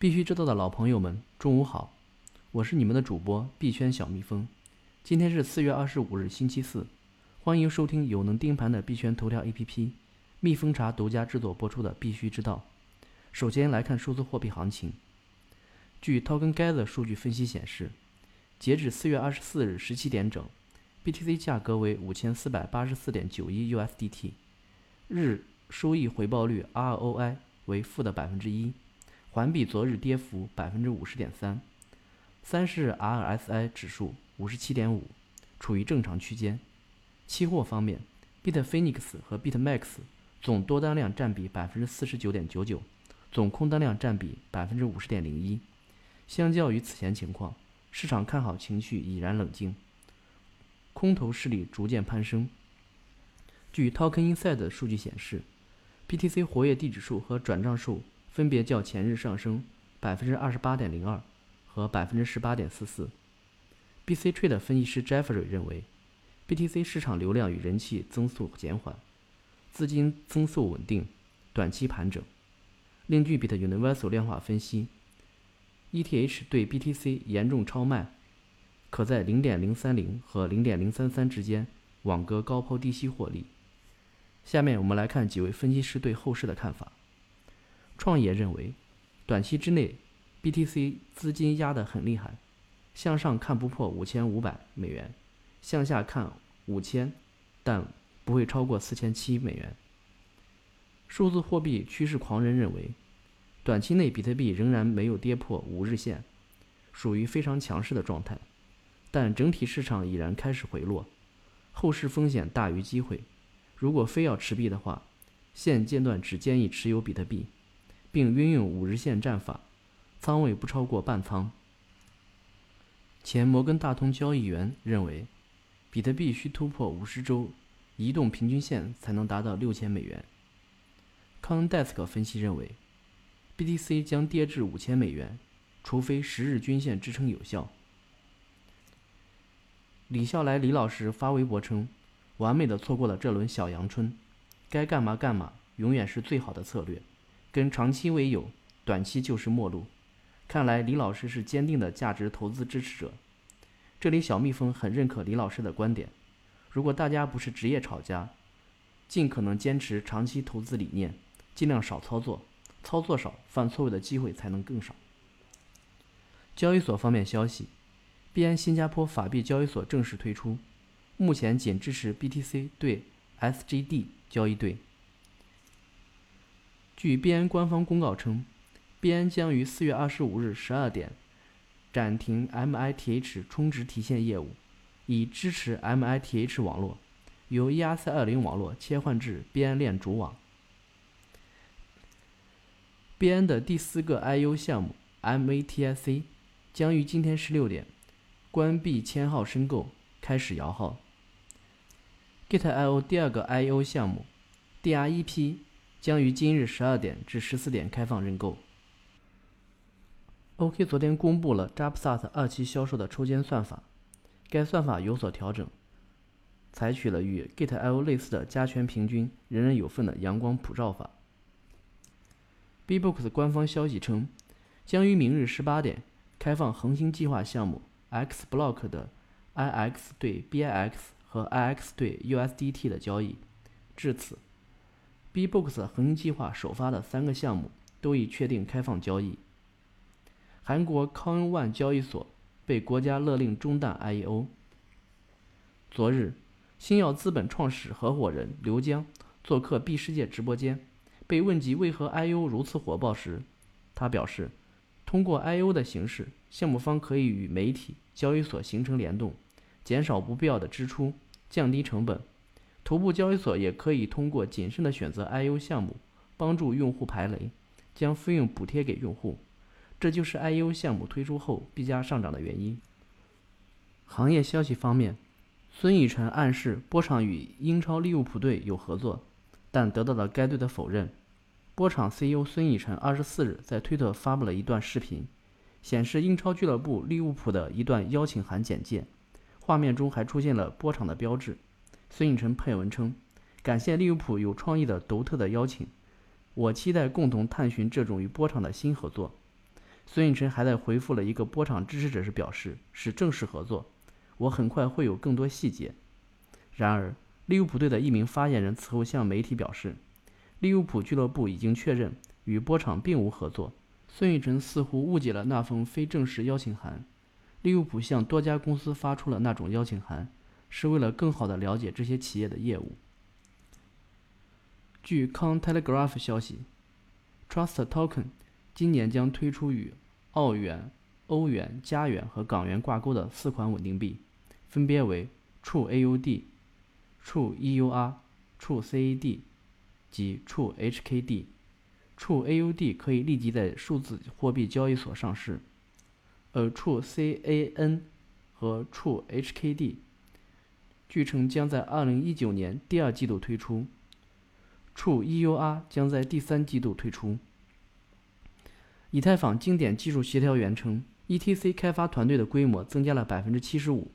必须知道的老朋友们，中午好，我是你们的主播币圈小蜜蜂。今天是四月二十五日，星期四，欢迎收听有能盯盘的币圈头条 APP 蜜蜂茶独家制作播出的《必须知道》。首先来看数字货币行情。据 TokenGather 数据分析显示，截止四月二十四日十七点整，BTC 价格为五千四百八十四点九一 USDT，日收益回报率 ROI 为负的百分之一，环比昨日跌幅百分之五十点三。三十日 RSI 指数五十七点五，处于正常区间。期货方面，Bitfinex 和 Bitmax 总多单量占比百分之四十九点九九，总空单量占比百分之五十点零一。相较于此前情况，市场看好情绪已然冷静，空头势力逐渐攀升。据 Token Insight 数据显示，BTC 活跃地址数和转账数分别较前日上升百分之二十八点零二和百分之十八点四四。BC Trade 分析师 Jeffrey 认为，BTC 市场流量与人气增速减缓，资金增速稳定，短期盘整。另据 Bit Universal 量化分析，ETH 对 BTC 严重超卖，可在零点零三零和零点零三三之间网格高抛低吸获利。下面我们来看几位分析师对后市的看法。创业认为，短期之内 BTC 资金压得很厉害，向上看不破五千五百美元，向下看五千，但不会超过四千七美元。数字货币趋势狂人认为，短期内比特币仍然没有跌破五日线，属于非常强势的状态，但整体市场已然开始回落，后市风险大于机会。如果非要持币的话，现阶段只建议持有比特币，并运用五日线战法，仓位不超过半仓。前摩根大通交易员认为，比特币需突破五十周移动平均线才能达到六千美元。CoinDesk 分析认为，BTC 将跌至五千美元，除非十日均线支撑有效。李笑来李老师发微博称。完美的错过了这轮小阳春，该干嘛干嘛，永远是最好的策略。跟长期为友，短期就是陌路。看来李老师是坚定的价值投资支持者。这里小蜜蜂很认可李老师的观点。如果大家不是职业炒家，尽可能坚持长期投资理念，尽量少操作，操作少，犯错误的机会才能更少。交易所方面消息，币安新加坡法币交易所正式推出。目前仅支持 BTC 对 SGD 交易对。据币安官方公告称，币安将于四月二十五日十二点暂停 MITH 充值提现业务，以支持 MITH 网络由 ERC20 网络切换至币安链主网。币安的第四个 IO 项目 MATIC 将于今天十六点关闭签号申购，开始摇号。Git.io 第二个 I/O 项目 DREP 将于今日十二点至十四点开放认购。OK 昨天公布了 j a p s a t 二期销售的抽签算法，该算法有所调整，采取了与 Git.io 类似的加权平均、人人有份的阳光普照法。Bbox 官方消息称，将于明日十八点开放恒星计划项目 Xblock 的 IX 对 BIX。和 IX 对 USDT 的交易。至此，Bbox 恒星计划首发的三个项目都已确定开放交易。韩国 Coin1 交易所被国家勒令中断 IEO。昨日，星耀资本创始合伙人刘江做客 B 世界直播间，被问及为何 IEO 如此火爆时，他表示，通过 IEO 的形式，项目方可以与媒体、交易所形成联动。减少不必要的支出，降低成本。头部交易所也可以通过谨慎的选择 IU 项目，帮助用户排雷，将费用补贴给用户。这就是 IU 项目推出后币价上涨的原因。行业消息方面，孙宇晨暗示波场与英超利物浦队有合作，但得到了该队的否认。波场 CEO 孙宇晨二十四日在推特发布了一段视频，显示英超俱乐部利物浦的一段邀请函简介。画面中还出现了波场的标志。孙颖晨配文称：“感谢利物浦有创意的独特的邀请，我期待共同探寻这种与波场的新合作。”孙运晨还在回复了一个波场支持者时表示是正式合作，我很快会有更多细节。然而，利物浦队的一名发言人此后向媒体表示，利物浦俱乐部已经确认与波场并无合作。孙运晨似乎误解了那封非正式邀请函。利物浦向多家公司发出了那种邀请函，是为了更好地了解这些企业的业务。据《Con Telegraph》消息，Trust Token 今年将推出与澳元、欧元、加元和港元挂钩的四款稳定币，分别为 True AUD、True EUR、True CAD 及 True HKD。True AUD 可以立即在数字货币交易所上市。而 True CAN 和 True HKD 据称将在2019年第二季度推出触 EUR 将在第三季度推出。以太坊经典技术协调员称，ETC 开发团队的规模增加了75%。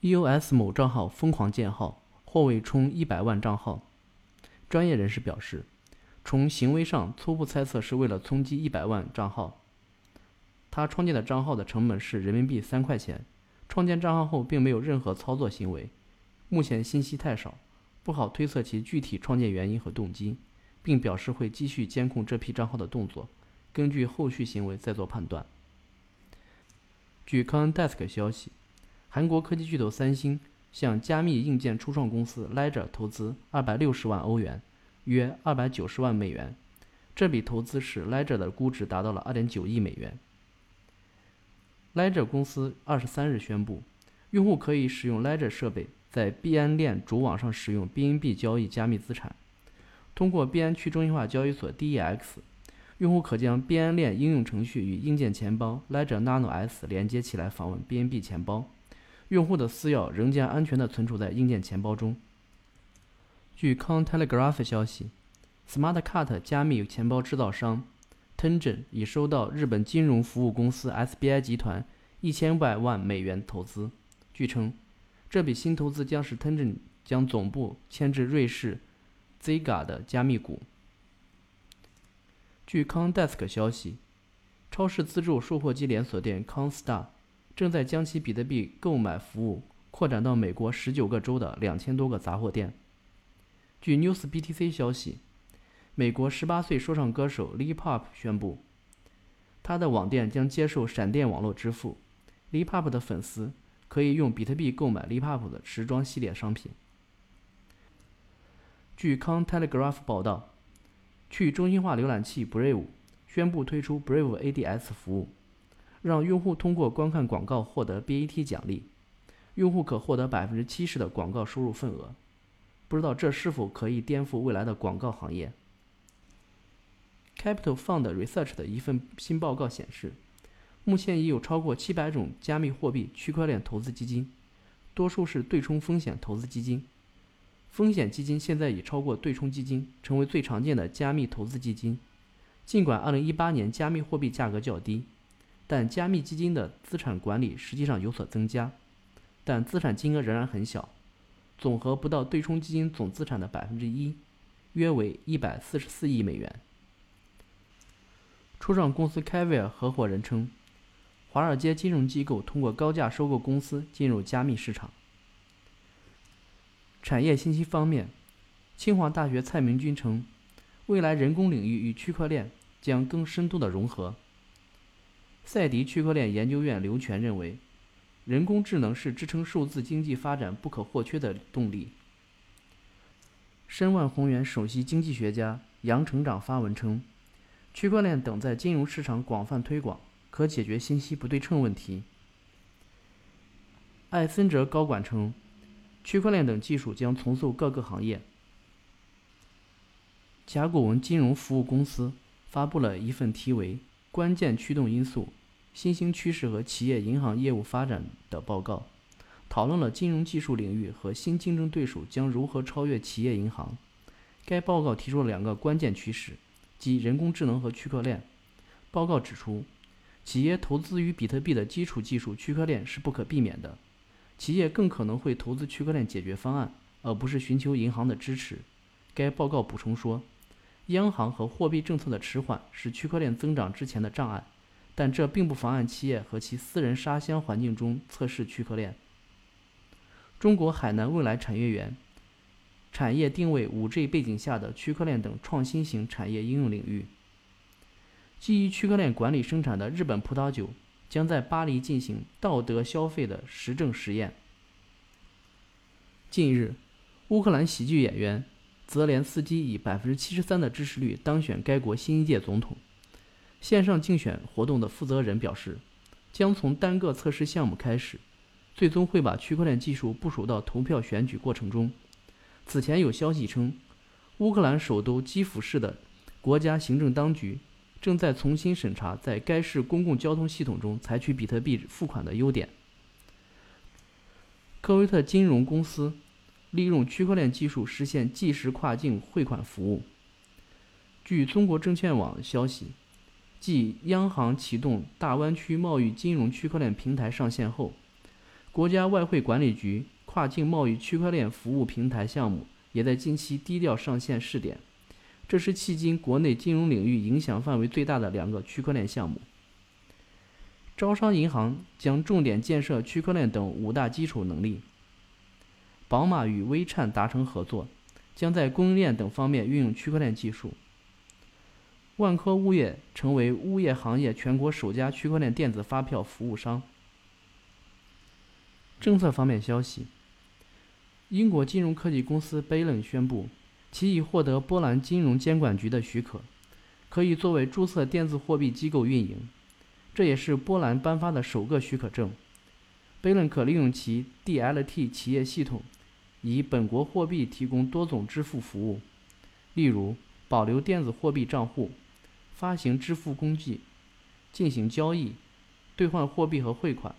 EOS 某账号疯狂建号，或为冲100万账号。专业人士表示。从行为上初步猜测是为了冲击一百万账号。他创建的账号的成本是人民币三块钱。创建账号后并没有任何操作行为，目前信息太少，不好推测其具体创建原因和动机，并表示会继续监控这批账号的动作，根据后续行为再做判断。据 c o n Desk 消息，韩国科技巨头三星向加密硬件初创公司 Ledger 投资二百六十万欧元。约二百九十万美元，这笔投资使 Ledger 的估值达到了二点九亿美元。Ledger 公司二十三日宣布，用户可以使用 Ledger 设备在币安链主网上使用 BNB 交易加密资产。通过币安去中心化交易所 DEX，用户可将币安链应用程序与硬件钱包 Ledger Nano S 连接起来，访问 BNB 钱包。用户的私钥仍将安全地存储在硬件钱包中。据 Cointelegraph 消息，Smartcat 加密钱包制造商 Tengen 已收到日本金融服务公司 SBI 集团一千百万美元投资。据称，这笔新投资将使 Tengen 将总部迁至瑞士 Zega 的加密股。据 ConDesk 消息，超市自助售货机连锁店 Constar 正在将其比特币购买服务扩展到美国十九个州的两千多个杂货店。据 NewsBTC 消息，美国18岁说唱歌手 Lipop 宣布，他的网店将接受闪电网络支付。Lipop 的粉丝可以用比特币购买 Lipop 的时装系列商品。据 Cointelegraph 报道，去中心化浏览器 Brave 宣布推出 Brave ADS 服务，让用户通过观看广告获得 BAT 奖励，用户可获得百分之七十的广告收入份额。不知道这是否可以颠覆未来的广告行业？Capital Fund Research 的一份新报告显示，目前已有超过七百种加密货币区块链投资基金，多数是对冲风险投资基金。风险基金现在已超过对冲基金，成为最常见的加密投资基金。尽管2018年加密货币价格较低，但加密基金的资产管理实际上有所增加，但资产金额仍然很小。总和不到对冲基金总资产的百分之一，约为一百四十四亿美元。初创公司凯威尔合伙人称，华尔街金融机构通过高价收购公司进入加密市场。产业信息方面，清华大学蔡明君称，未来人工领域与区块链将更深度的融合。赛迪区块链研究院刘全认为。人工智能是支撑数字经济发展不可或缺的动力。申万宏源首席经济学家杨成长发文称，区块链等在金融市场广泛推广，可解决信息不对称问题。艾森哲高管称，区块链等技术将重塑各个行业。甲骨文金融服务公司发布了一份题为《关键驱动因素》。新兴趋势和企业银行业务发展的报告，讨论了金融技术领域和新竞争对手将如何超越企业银行。该报告提出了两个关键趋势，即人工智能和区块链。报告指出，企业投资于比特币的基础技术区块链是不可避免的。企业更可能会投资区块链解决方案，而不是寻求银行的支持。该报告补充说，央行和货币政策的迟缓是区块链增长之前的障碍，但这并不妨碍企业和其私人沙箱环境中测试区块链。中国海南未来产业园产业定位 5G 背景下的区块链等创新型产业应用领域。基于区块链管理生产的日本葡萄酒将在巴黎进行道德消费的实证实验。近日，乌克兰喜剧演员泽连斯基以百分之七十三的支持率当选该国新一届总统。线上竞选活动的负责人表示，将从单个测试项目开始，最终会把区块链技术部署到投票选举过程中。此前有消息称，乌克兰首都基辅市的国家行政当局。正在重新审查在该市公共交通系统中采取比特币付款的优点。科威特金融公司利用区块链技术实现即时跨境汇款服务。据中国证券网消息，继央行启动大湾区贸易金融区块链平台上线后，国家外汇管理局跨境贸易区块链服务平台项目也在近期低调上线试点。这是迄今国内金融领域影响范围最大的两个区块链项目。招商银行将重点建设区块链等五大基础能力。宝马与微颤达成合作，将在供应链等方面运用区块链技术。万科物业成为物业行业全国首家区块链电子发票服务商。政策方面消息，英国金融科技公司 Balen 宣布。其已获得波兰金融监管局的许可，可以作为注册电子货币机构运营。这也是波兰颁发的首个许可证。Balen 可利用其 DLT 企业系统，以本国货币提供多种支付服务，例如保留电子货币账户、发行支付工具、进行交易、兑换货币和汇款。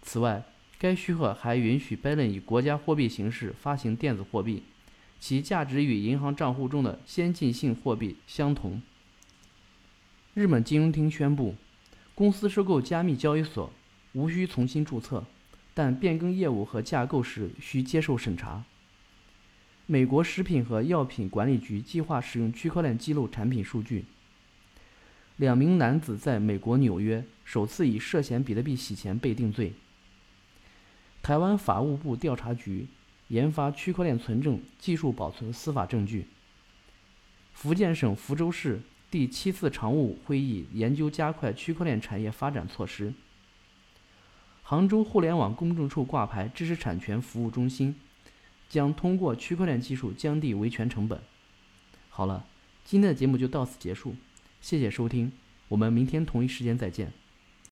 此外，该许可还允许贝伦以国家货币形式发行电子货币。其价值与银行账户中的先进性货币相同。日本金融厅宣布，公司收购加密交易所无需重新注册，但变更业务和架构时需接受审查。美国食品和药品管理局计划使用区块链记录产品数据。两名男子在美国纽约首次以涉嫌比特币洗钱被定罪。台湾法务部调查局。研发区块链存证技术，保存司法证据。福建省福州市第七次常务会议研究加快区块链产业发展措施。杭州互联网公证处挂牌知识产权服务中心，将通过区块链技术降低维权成本。好了，今天的节目就到此结束，谢谢收听，我们明天同一时间再见。